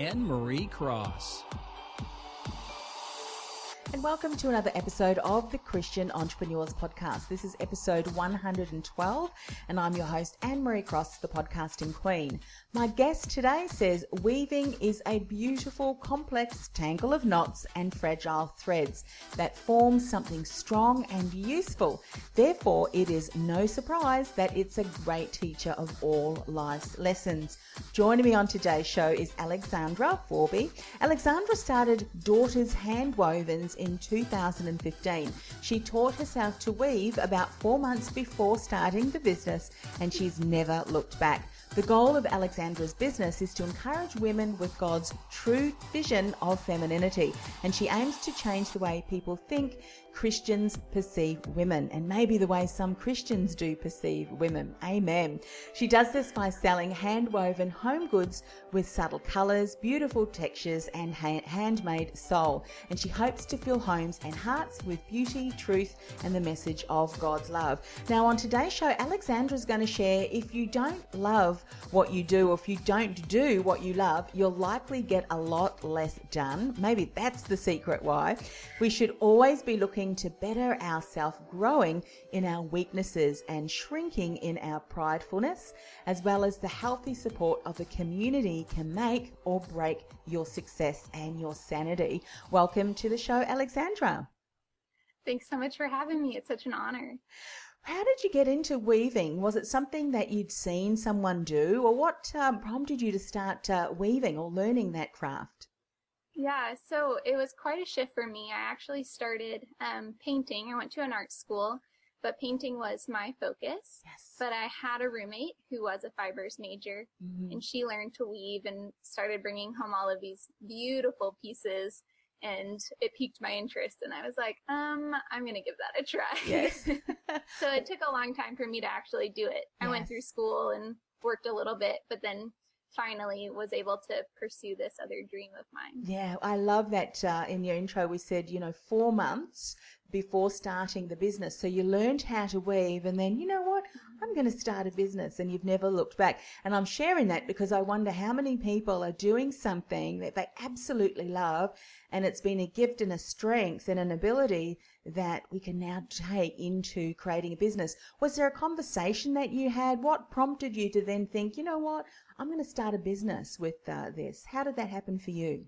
Anne Marie Cross. And welcome to another episode of the Christian Entrepreneurs Podcast. This is episode 112, and I'm your host, Anne Marie Cross, the podcasting queen. My guest today says weaving is a beautiful, complex tangle of knots and fragile threads that form something strong and useful. Therefore, it is no surprise that it's a great teacher of all life's lessons. Joining me on today's show is Alexandra Forby. Alexandra started Daughters Handwovens in 2015. She taught herself to weave about four months before starting the business, and she's never looked back. The goal of Alexandra's business is to encourage women with God's true vision of femininity, and she aims to change the way people think Christians perceive women, and maybe the way some Christians do perceive women. Amen. She does this by selling hand woven home goods with subtle colours, beautiful textures, and handmade soul, and she hopes to fill homes and hearts with beauty, truth, and the message of God's love. Now, on today's show, Alexandra is going to share if you don't love what you do, or if you don't do what you love, you'll likely get a lot less done. Maybe that's the secret why. We should always be looking to better ourselves, growing in our weaknesses and shrinking in our pridefulness, as well as the healthy support of the community can make or break your success and your sanity. Welcome to the show, Alexandra. Thanks so much for having me. It's such an honor. How did you get into weaving? Was it something that you'd seen someone do, or what um, prompted you to start uh, weaving or learning that craft? Yeah, so it was quite a shift for me. I actually started um, painting. I went to an art school, but painting was my focus. Yes. But I had a roommate who was a fibers major, mm-hmm. and she learned to weave and started bringing home all of these beautiful pieces. And it piqued my interest, and I was like, um, I'm gonna give that a try. Yes. so it took a long time for me to actually do it. I yes. went through school and worked a little bit, but then finally was able to pursue this other dream of mine. Yeah, I love that uh, in your intro we said, you know, four months before starting the business. So you learned how to weave and then, you know what. I'm going to start a business and you've never looked back. And I'm sharing that because I wonder how many people are doing something that they absolutely love and it's been a gift and a strength and an ability that we can now take into creating a business. Was there a conversation that you had? What prompted you to then think, you know what, I'm going to start a business with uh, this? How did that happen for you?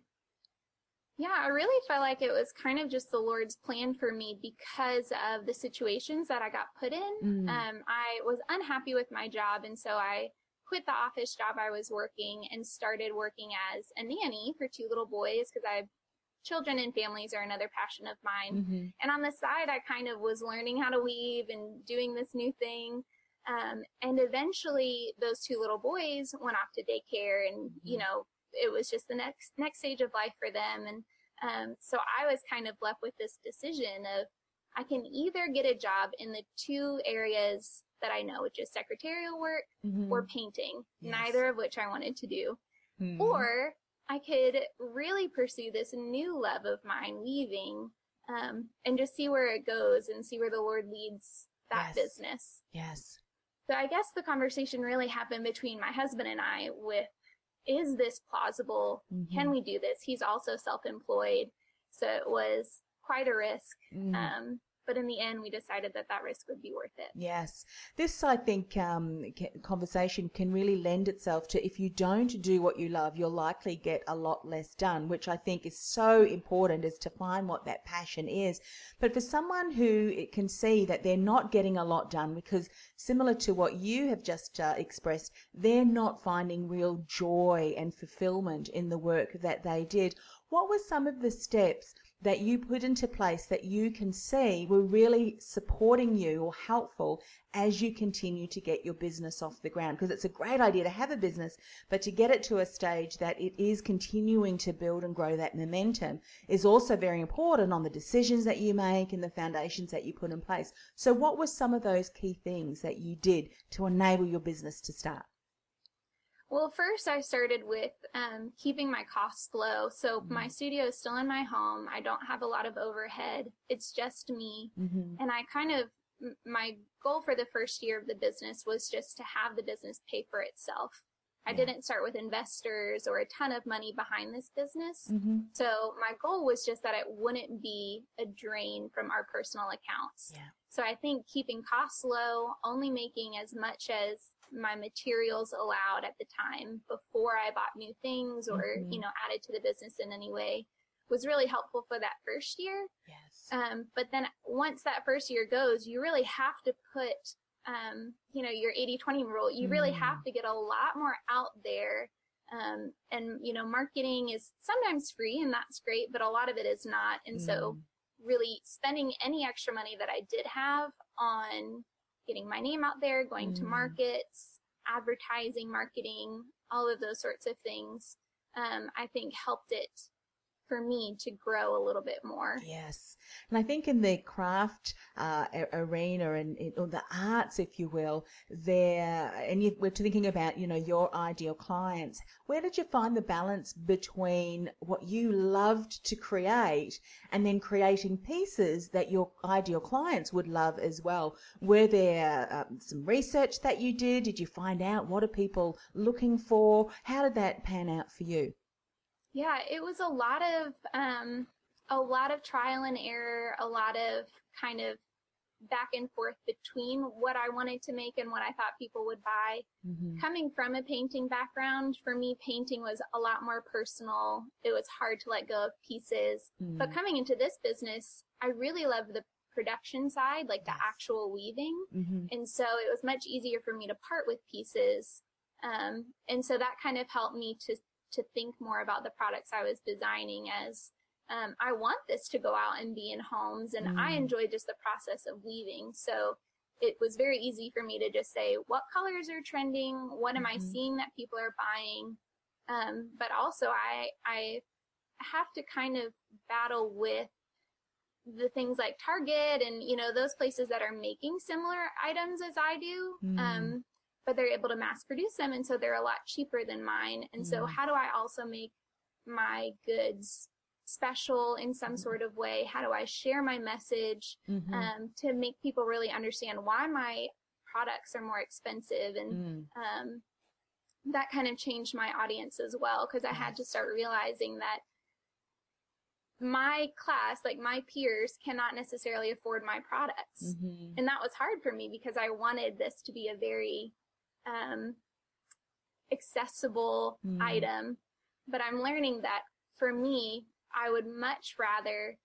Yeah, I really felt like it was kind of just the Lord's plan for me because of the situations that I got put in. Mm. Um, I was unhappy with my job, and so I quit the office job I was working and started working as a nanny for two little boys because I children and families are another passion of mine. Mm-hmm. And on the side, I kind of was learning how to weave and doing this new thing. Um, and eventually those two little boys went off to daycare and, mm-hmm. you know, it was just the next, next stage of life for them. And, um, so I was kind of left with this decision of I can either get a job in the two areas that I know, which is secretarial work mm-hmm. or painting, yes. neither of which I wanted to do. Mm-hmm. Or I could really pursue this new love of mine, weaving, um, and just see where it goes and see where the Lord leads that yes. business. Yes. So I guess the conversation really happened between my husband and I with, is this plausible? Mm-hmm. Can we do this? He's also self-employed. So it was quite a risk. Mm. Um, but in the end, we decided that that risk would be worth it. Yes. This, I think, um, conversation can really lend itself to if you don't do what you love, you'll likely get a lot less done, which I think is so important is to find what that passion is. But for someone who can see that they're not getting a lot done because similar to what you have just uh, expressed, they're not finding real joy and fulfillment in the work that they did. What were some of the steps that you put into place that you can see were really supporting you or helpful as you continue to get your business off the ground? Because it's a great idea to have a business, but to get it to a stage that it is continuing to build and grow that momentum is also very important on the decisions that you make and the foundations that you put in place. So, what were some of those key things that you did to enable your business to start? Well, first I started with um, keeping my costs low. So mm-hmm. my studio is still in my home. I don't have a lot of overhead. It's just me. Mm-hmm. And I kind of, my goal for the first year of the business was just to have the business pay for itself. I didn't start with investors or a ton of money behind this business. Mm-hmm. So my goal was just that it wouldn't be a drain from our personal accounts. Yeah. So I think keeping costs low, only making as much as my materials allowed at the time before I bought new things or, mm-hmm. you know, added to the business in any way was really helpful for that first year. Yes. Um, but then once that first year goes, you really have to put, um, you know, your 80 20 rule. You mm-hmm. really have to get a lot more out there. Um, and, you know, marketing is sometimes free and that's great, but a lot of it is not. And mm-hmm. so, really spending any extra money that I did have on getting my name out there, going mm. to markets, advertising, marketing, all of those sorts of things, um, I think helped it for me to grow a little bit more. Yes. And I think in the craft uh, arena and or the arts, if you will, there, and you, we're thinking about, you know, your ideal clients, where did you find the balance between what you loved to create and then creating pieces that your ideal clients would love as well? Were there um, some research that you did? Did you find out what are people looking for? How did that pan out for you? Yeah, it was a lot of um, a lot of trial and error, a lot of kind of back and forth between what I wanted to make and what I thought people would buy. Mm-hmm. Coming from a painting background, for me, painting was a lot more personal. It was hard to let go of pieces. Mm-hmm. But coming into this business, I really love the production side, like the actual weaving. Mm-hmm. And so it was much easier for me to part with pieces. Um, and so that kind of helped me to to think more about the products I was designing as um, I want this to go out and be in homes and mm. I enjoy just the process of weaving. So it was very easy for me to just say, what colors are trending? What am mm-hmm. I seeing that people are buying? Um, but also I, I have to kind of battle with the things like Target and, you know, those places that are making similar items as I do. Mm. Um, but they're able to mass produce them and so they're a lot cheaper than mine and so mm-hmm. how do i also make my goods special in some mm-hmm. sort of way how do i share my message mm-hmm. um, to make people really understand why my products are more expensive and mm. um, that kind of changed my audience as well because i had to start realizing that my class, like my peers, cannot necessarily afford my products. Mm-hmm. And that was hard for me because I wanted this to be a very um, accessible mm. item. But I'm learning that for me, I would much rather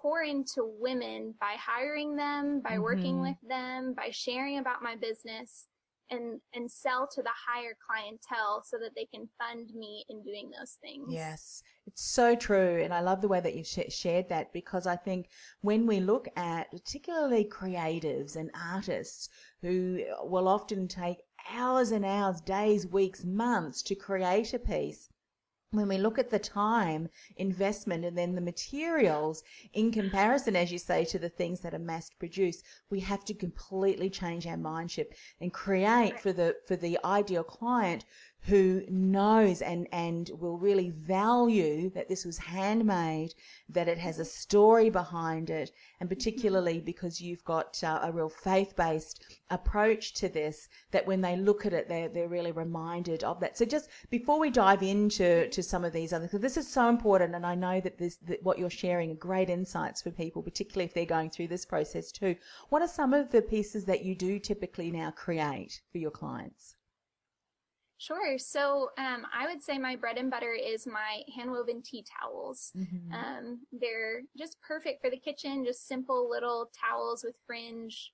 pour into women by hiring them, by mm-hmm. working with them, by sharing about my business and and sell to the higher clientele so that they can fund me in doing those things. Yes, it's so true, and I love the way that you've sh- shared that because I think when we look at particularly creatives and artists who will often take hours and hours, days, weeks, months to create a piece. When we look at the time investment and then the materials in comparison, as you say, to the things that are mass produced, we have to completely change our mindset and create for the for the ideal client who knows and, and will really value that this was handmade, that it has a story behind it, and particularly because you've got uh, a real faith based approach to this, that when they look at it, they're, they're really reminded of that. So just before we dive into to some of these other, because this is so important, and I know that this that what you're sharing are great insights for people, particularly if they're going through this process too. What are some of the pieces that you do typically now create for your clients? Sure. So um, I would say my bread and butter is my hand woven tea towels. Mm-hmm. Um, they're just perfect for the kitchen, just simple little towels with fringe.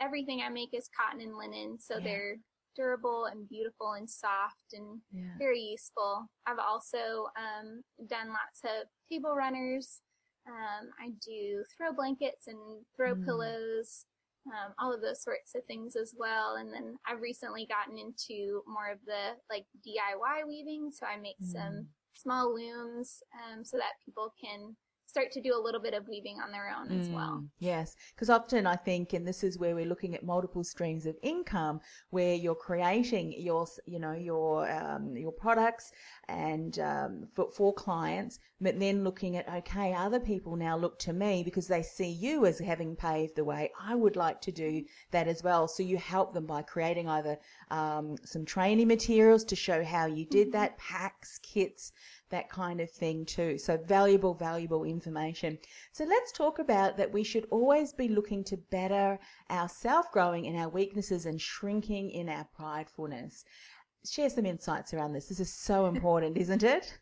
Everything I make is cotton and linen, so yeah. they're durable and beautiful and soft and yeah. very useful. I've also um, done lots of table runners. Um, I do throw blankets and throw Mm. pillows, um, all of those sorts of things as well. And then I've recently gotten into more of the like DIY weaving. So I make some small looms um, so that people can start to do a little bit of weaving on their own as well. Mm, Yes, because often I think, and this is where we're looking at multiple streams of income, where you're creating your, you know, your um, your products and um, for, for clients, but then looking at okay, other people now look to me because they see you as having paved the way. I would like to do that as well. So you help them by creating either um, some training materials to show how you did that, packs, kits, that kind of thing too. So valuable, valuable information. So let's talk about that we should always be looking to better our self growing in our weaknesses and shrinking in our pridefulness. Share some insights around this. This is so important, isn't it?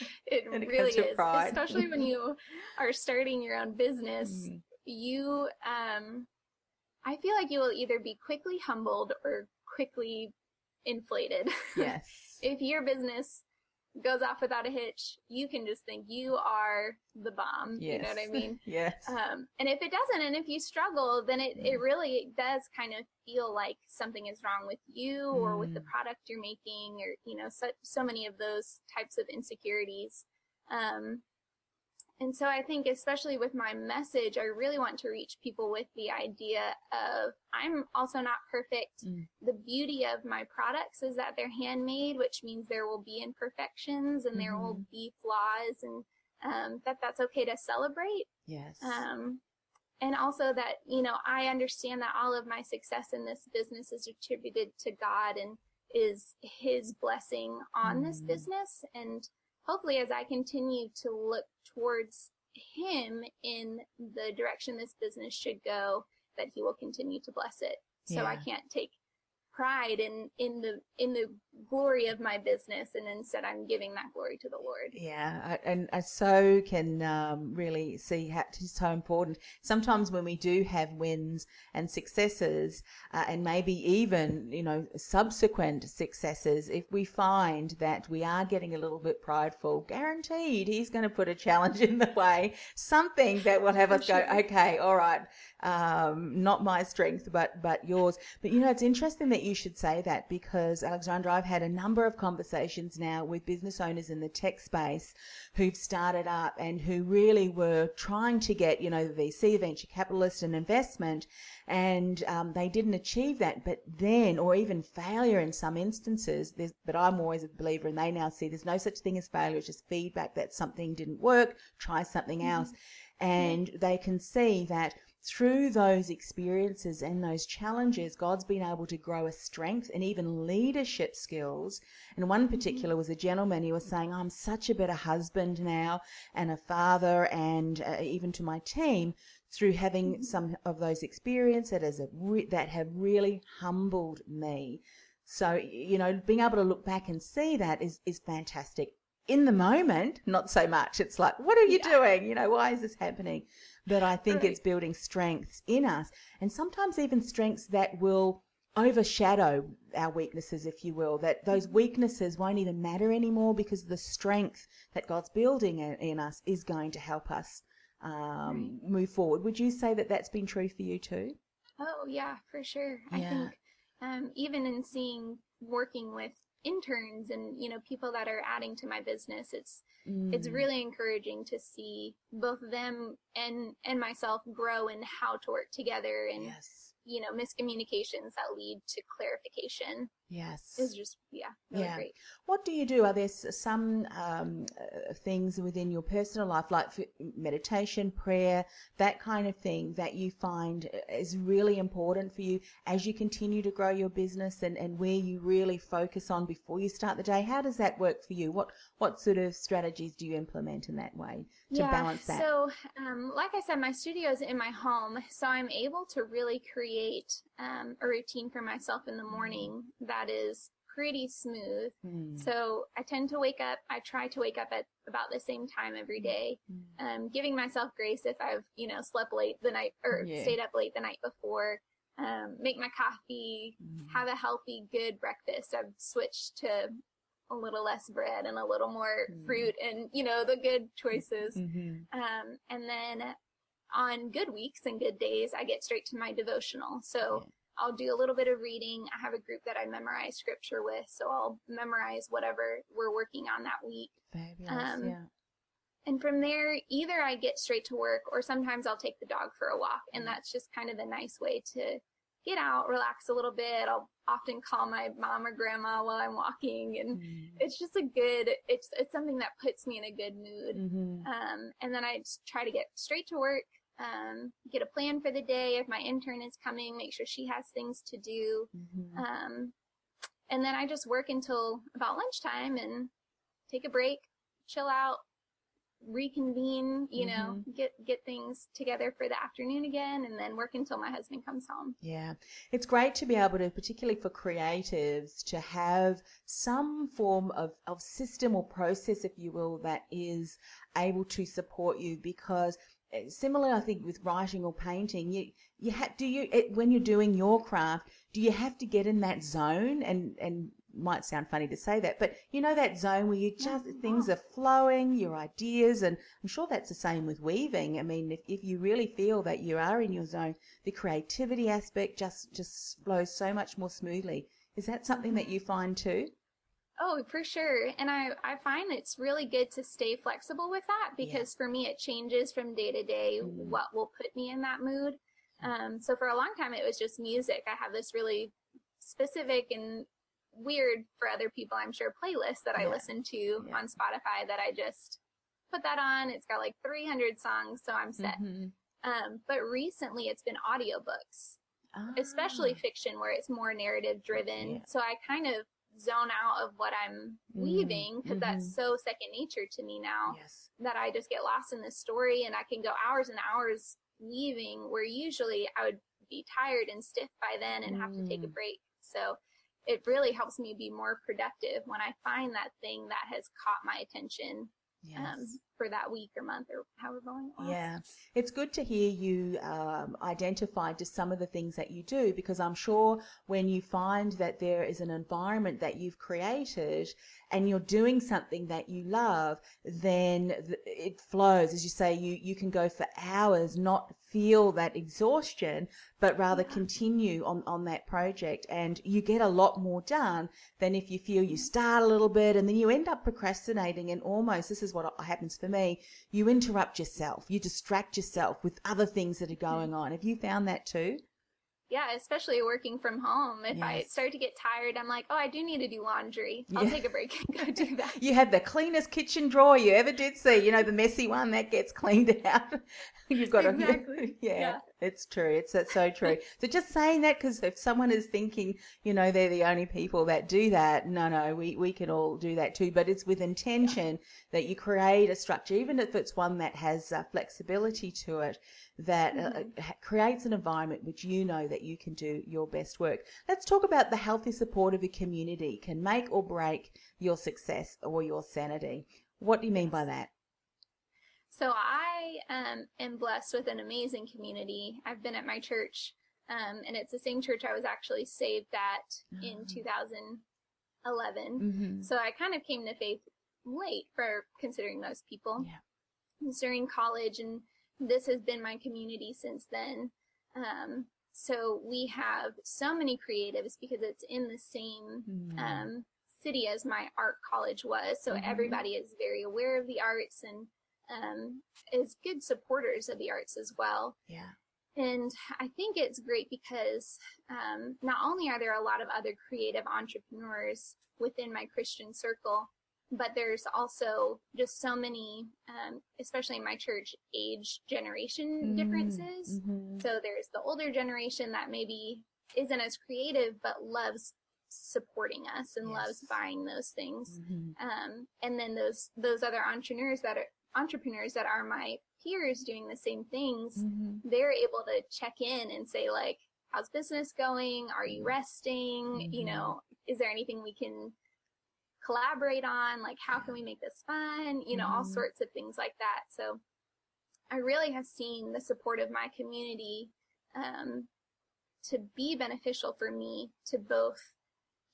It really is, especially when you are starting your own business. Mm. You, um, I feel like you will either be quickly humbled or quickly inflated. Yes. if your business goes off without a hitch, you can just think you are the bomb. yes. You know what I mean? yes. Um, and if it doesn't, and if you struggle, then it, it really does kind of feel like something is wrong with you or with the Mm. product you're making, or you know, so so many of those types of insecurities. Um, and so I think, especially with my message, I really want to reach people with the idea of I'm also not perfect. Mm. The beauty of my products is that they're handmade, which means there will be imperfections and there will be flaws, and um, that that's okay to celebrate. yes. Um, and also that, you know, I understand that all of my success in this business is attributed to God and is His blessing on this Mm. business. And hopefully, as I continue to look towards Him in the direction this business should go, that He will continue to bless it. So I can't take pride in in the in the glory of my business and instead I'm giving that glory to the Lord. Yeah, I- and I so can um, really see how it is so important. Sometimes when we do have wins and successes, uh, and maybe even you know subsequent successes, if we find that we are getting a little bit prideful, guaranteed he's going to put a challenge in the way, something that will have us go, okay, all right, um, not my strength, but but yours. But you know, it's interesting that you should say that because Alexandra, I've had a number of conversations now with business owners in the tech space who've started up and who really were trying to get, you know, the VC, venture capitalist, and investment, and um, they didn't achieve that. But then, or even failure in some instances, but I'm always a believer, and they now see there's no such thing as failure; it's just feedback that something didn't work. Try something else, and they can see that through those experiences and those challenges, God's been able to grow a strength and even leadership skills. And one particular was a gentleman, he was saying, I'm such a better husband now and a father and uh, even to my team through having some of those experiences that, a re- that have really humbled me. So, you know, being able to look back and see that is, is fantastic. In the moment, not so much. It's like, what are you Yeah. doing? You know, why is this happening? But I think Right. it's building strengths in us and sometimes even strengths that will overshadow our weaknesses, if you will, that those Mm-hmm. weaknesses won't even matter anymore because the strength that God's building in, in us is going to help us um, move forward. Would you say that that's been true for you too? Oh yeah, for sure. I think um, even in seeing working with interns and you know people that are adding to my business, it's it's Mm. really encouraging to see both them and and myself grow in how to work together and yes, you know miscommunications that lead to clarification yes. is just yeah really Yeah. great. What do you do? Are there some um, uh, things within your personal life, like meditation, prayer, that kind of thing, that you find uh, is really important for you as you continue to grow your business and, and where you really focus on before you start the day? How does that work for you? What what sort of strategies do you implement in that way to balance that? So, um, like I said, my studio is in my home, so I'm able to really create um, a routine for myself in the morning that is pretty smooth. Hmm. So I tend to wake up. I try to wake up at about the same time every day, Mm. um, giving myself grace if I've you know slept late the night or Yeah. stayed up late the night before. Um, make my coffee, Mm. have a healthy, good breakfast. I've switched to a little less bread and a little more mm. fruit and you know the good choices mm-hmm. um, and then on good weeks and good days i get straight to my devotional so yeah. I'll do a little bit of reading i have a group that i memorize scripture with so i'll memorize whatever we're working on that week Fabulous. Um, yeah. and from there either i get straight to work or sometimes i'll take the dog for a walk and mm. that's just kind of the nice way to get out, relax a little bit. I'll often call my mom or grandma while I'm walking, and mm. it's just a good. It's it's something that puts me in a good mood. Mm-hmm. Um, and then I just try to get straight to work. Um, get a plan for the day. If my intern is coming, make sure she has things to do. Mm-hmm. Um, and then I just work until about lunchtime and take a break, chill out, reconvene, you know, mm-hmm. get get things together for the afternoon again and then work until my husband comes home. Yeah. It's great to be able to particularly for creatives to have some form of, of system or process if you will that is able to support you because similar i think with writing or painting you you have do you it, when you're doing your craft do you have to get in that zone and and might sound funny to say that, but you know that zone where you just mm-hmm. things are flowing, your ideas, and I'm sure that's the same with weaving. I mean, if, if you really feel that you are in your zone, the creativity aspect just just flows so much more smoothly. Is that something that you find too? Oh, for sure. And I, I find it's really good to stay flexible with that because yeah. for me, it changes from day to day mm. what will put me in that mood. Um, so for a long time, it was just music. I have this really specific and weird for other people, I'm sure, playlists that I listen to yeah. on Spotify that I just put that on. It's got like 300 songs, so I'm set. Mm-hmm. Um, but recently it's been audiobooks, ah. especially fiction where it's more narrative driven. Yeah. So I kind of zone out of what I'm mm-hmm. weaving because mm-hmm. that's so second nature to me now yes. that I just get lost in this story and I can go hours and hours weaving where usually I would be tired and stiff by then and have to take a mm. break. So it really helps me be more productive when I find that thing that has caught my attention um, yes. um, for that week or month or however long it Yeah, it's good to hear you um, identify just some of the things that you do because I'm sure when you find that there is an environment that you've created and you're doing something that you love, then it flows. As you say, you, you can go for hours, not feel that exhaustion, but rather continue on, on that project. And you get a lot more done than if you feel you mm-hmm. start a little bit and then you end up procrastinating and almost, this is what happens for me, you interrupt yourself, you distract yourself with other things that are going on. Have you found that too? Yeah, especially working from home. If yes. I start to get tired, I'm like, oh, I do need to do laundry. I'll yeah. take a break and go do that. you have the cleanest kitchen drawer you ever did see. You know, the messy one that gets cleaned out. You've got exactly. to, yeah, yeah, it's true. It's, it's so true. so just saying that because if someone is thinking, you know, they're the only people that do that, no, no, we, we can all do that too. But it's with intention yeah. that you create a structure, even if it's one that has uh, flexibility to it that uh, mm-hmm. uh, creates an environment which you know that you can do your best work. Let's talk about the healthy support of a community can make or break your success or your sanity. What do you mean by that? So I um, am blessed with an amazing community. I've been at my church, um, and it's the same church I was actually saved at in ah. 2011. Mm-hmm. So I kind of came to faith late for considering most people. Yeah. During college and this has been my community since then. Um, so we have so many creatives because it's in the same mm. um, city as my art college was. So mm-hmm. everybody is very aware of the arts and um, is good supporters of the arts as well. Yeah. And I think it's great because um, not only are there a lot of other creative entrepreneurs within my Christian circle, but there's also just so many, um, especially in my church, age generation mm-hmm. differences. Mm-hmm. So there's the older generation that maybe isn't as creative, but loves supporting us and yes. loves buying those things. Mm-hmm. Um, and then those, those other entrepreneurs that are, entrepreneurs that are my peers doing the same things, mm-hmm. they're able to check in and say like, how's business going? Are you resting? You mm-hmm. know, is there anything we can collaborate on like how can we make this fun you know mm all mm-hmm. sorts of things like that so i really have seen the support of my community um, to be beneficial for me to both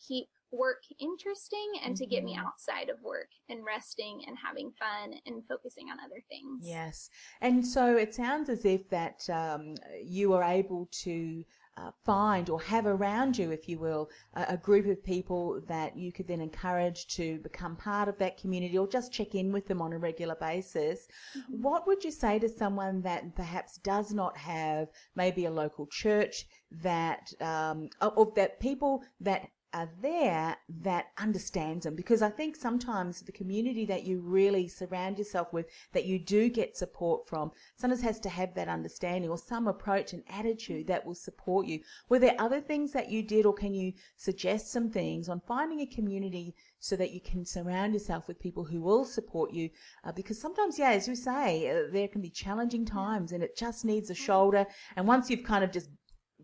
keep work interesting and mm-hmm. to get me Mm-hmm. outside of work and resting and having fun and focusing on other things. Yes. And so it sounds as if that um, you are able to uh, find or have around you, if you will, a, a, group of people that you could then encourage to become part of that community or just check in with them on a regular basis. Mm-hmm. What would you say to someone that perhaps does not have maybe a local church that, um, or that people that are there that understands them. Because I think sometimes the community that you really surround yourself with that you do get support from sometimes has to have that understanding or some approach and attitude that will support you. Were there other things that you did or can you suggest some things on finding a community so that you can surround yourself with people who will support you? Uh, because sometimes yeah as you say uh, there can be challenging times and it just needs a shoulder. And once you've kind of just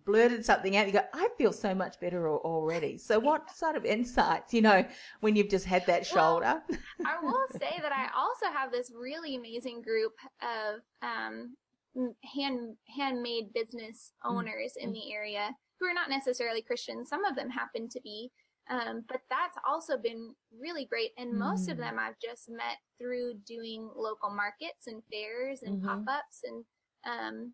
blurted something out, you go, I feel so much better already. So, what sort of insights, you know, when you've just had that shoulder? Well, I will say that I also have this really amazing group of um, hand handmade business mm. owners mm-hmm. in the area who are not necessarily Christians. Some of them happen to be. Um, but that's also been really great. And mm-hmm. most of mm. them I've just met through doing local markets and fairs and mm-hmm. pop ups and um,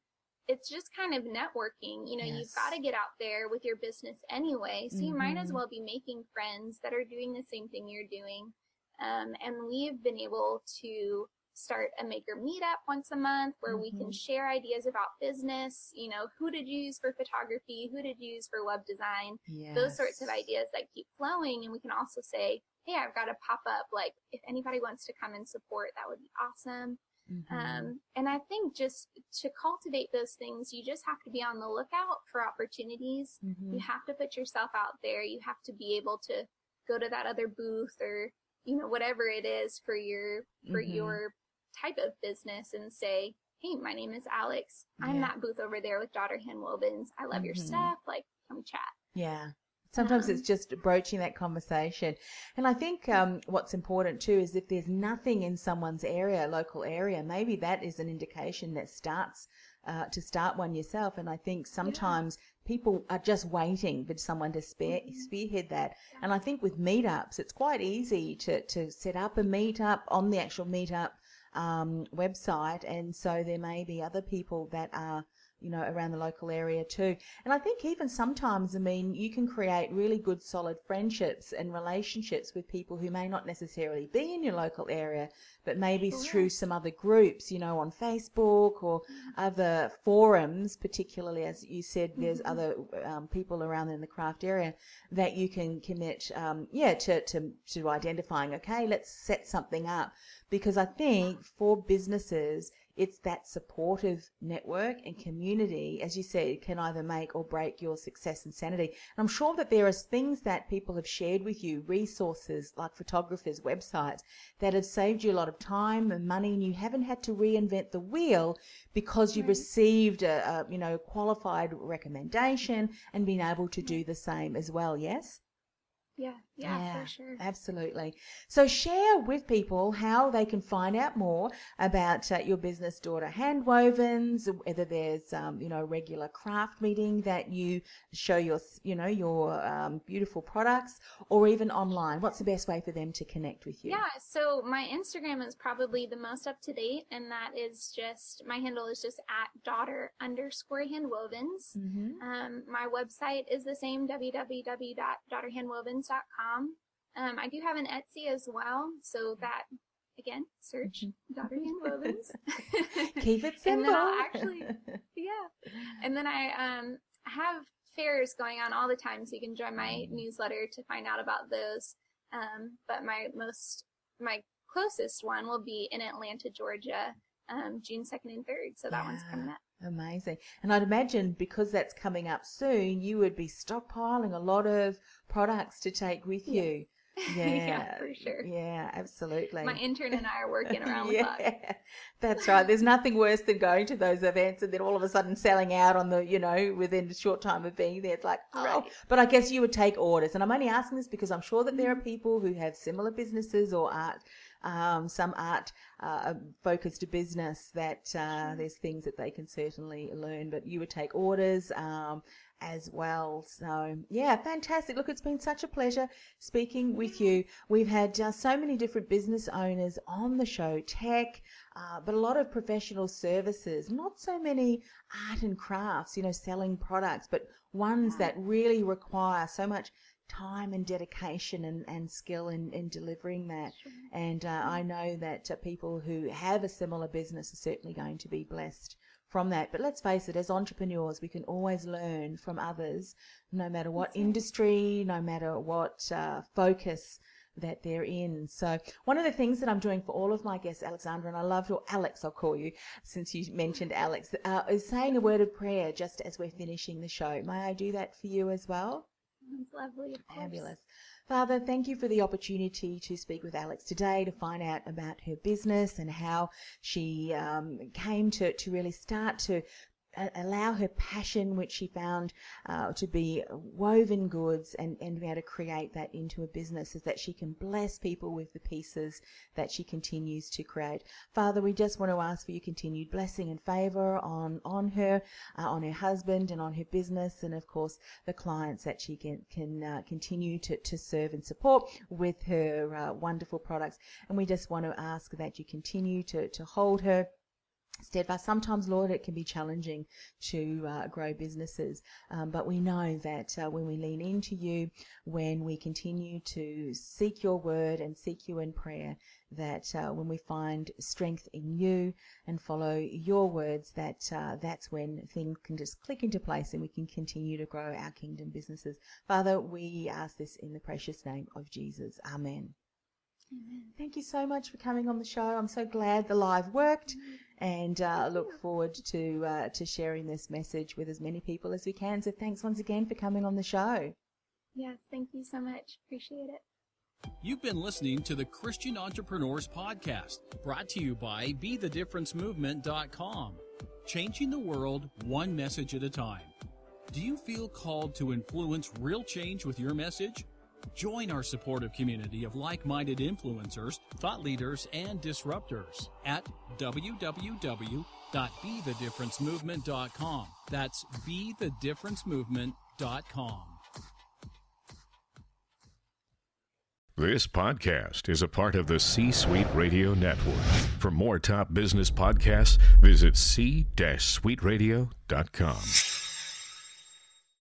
it's just kind of networking. You know, yes. you've got to get out there with your business anyway. So mm-hmm. you might as mm-hmm. well be making friends that are doing the same thing you're doing. Um, and we've been able to start a maker meetup once a month where mm-hmm. we can mm-hmm. share ideas about business, you know, who to use for photography, who to use for web design, yes. those sorts of ideas that keep flowing. And we can also say, Hey, I've got a pop up. Like if anybody wants to come and support, that would be awesome. Mm-hmm. Um, and I think just to cultivate those things, you just have to be on the lookout for opportunities. Mm-hmm. You have to put yourself out there. You have to be able to go to that other booth or, you know, whatever it is for your, for mm-hmm. your type of business and say, Hey, my name is Alex. I'm yeah. that booth over there with Daughter Hand Wovens. I love your mm-hmm. stuff. Like, come chat. Yeah. Sometimes it's just broaching that conversation. And I think um, what's important too is if there's nothing in someone's area, local area, maybe that is an indication that starts uh, to start one yourself. And I think sometimes yeah. people are just waiting for someone to spear, mm-hmm. spearhead that. And I think with meetups, it's quite easy to, to set up a meetup on the actual meetup um, website. And so there may be other people that are you know, around the local area too. And I think even sometimes, I mean, you can create really good, solid friendships and relationships with people who may not necessarily be in your local area, but maybe through some other groups, you know, on Facebook or mm-hmm. other forums, particularly as you said, there's mm-hmm. other um, people around in the craft area that you can commit, um, yeah, to, to, to identifying, okay, let's set something up. Because I think for businesses, it's that supportive network and community, as you said, can either make or break your success and sanity. And I'm sure that there are things that people have shared with you, resources like photographers, websites, that have saved you a lot of time and money, and you haven't had to reinvent the wheel because you've received a, a you know qualified recommendation and been able to do the same as well. Yes. Yeah, yeah, yeah, for sure. Absolutely. So share with people how they can find out more about uh, your business daughter handwovens, whether there's, um, you know, regular craft meeting that you show your, you know, your um, beautiful products or even online. What's the best way for them to connect with you? Yeah. So my Instagram is probably the most up to date and that is just, my handle is just at daughter underscore handwovens. Mm-hmm. Um, my website is the same, um, I do have an Etsy as well, so that again, search mm-hmm. Daughter Hand Wovens. Keep it simple. and then I'll actually, yeah. And then I um have fairs going on all the time, so you can join my mm. newsletter to find out about those. Um, but my most, my closest one will be in Atlanta, Georgia, um, June 2nd and 3rd. So that yeah. one's coming up. Amazing. And I'd imagine because that's coming up soon, you would be stockpiling a lot of products to take with yeah. you. Yeah. yeah, for sure. Yeah, absolutely. My intern and I are working around yeah, the clock. That's right. There's nothing worse than going to those events and then all of a sudden selling out on the, you know, within a short time of being there. It's like, oh, right. but I guess you would take orders. And I'm only asking this because I'm sure that there are mm-hmm. people who have similar businesses or art um, some art uh, focused business that uh, there's things that they can certainly learn. But you would take orders, um, as well. So, yeah, fantastic. Look, it's been such a pleasure speaking with you. We've had uh, so many different business owners on the show, tech, uh, but a lot of professional services, not so many art and crafts, you know, selling products, but ones that really require so much time and dedication and, and skill in, in delivering that. Sure. And uh, I know that uh, people who have a similar business are certainly going to be blessed from that. But let's face it, as entrepreneurs, we can always learn from others, no matter what industry, no matter what uh, focus that they're in. So one of the things that I'm doing for all of my guests, Alexandra, and I love your Alex, I'll call you since you mentioned Alex, uh, is saying a word of prayer just as we're finishing the show. May I do that for you as well? That's lovely. Fabulous. Father, thank you for the opportunity to speak with Alex today to find out about her business and how she um, came to, to really start to allow her passion, which she found uh, to be woven goods, and, and be able to create that into a business so that she can bless people with the pieces that she continues to create. Father, we just want to ask for your continued blessing and favor on, on her, uh, on her husband, and on her business, and of course the clients that she can, can uh, continue to, to serve and support with her uh, wonderful products. And we just want to ask that you continue to, to hold her steadfast. Sometimes, Lord, it can be challenging to uh, grow businesses, um, but we know that uh, when we lean into you, when we continue to seek your word and seek you in prayer, that uh, when we find strength in you and follow your words, that uh, that's when things can just click into place and we can continue to grow our kingdom businesses. Father, we ask this in the precious name of Jesus. Amen. Amen. Thank you so much for coming on the show. I'm so glad the live worked. Amen and uh, look forward to uh, to sharing this message with as many people as we can. So thanks once again for coming on the show. Yes, thank you so much. Appreciate it. You've been listening to the Christian Entrepreneurs Podcast, brought to you by BeTheDifferenceMovement.com. Changing the world one message at a time. Do you feel called to influence real change with your message? Join our supportive community of like minded influencers, thought leaders, and disruptors at www.bethedifferencemovement.com. That's bethedifferencemovement.com. This podcast is a part of the C Suite Radio Network. For more top business podcasts, visit c-suiteradio.com.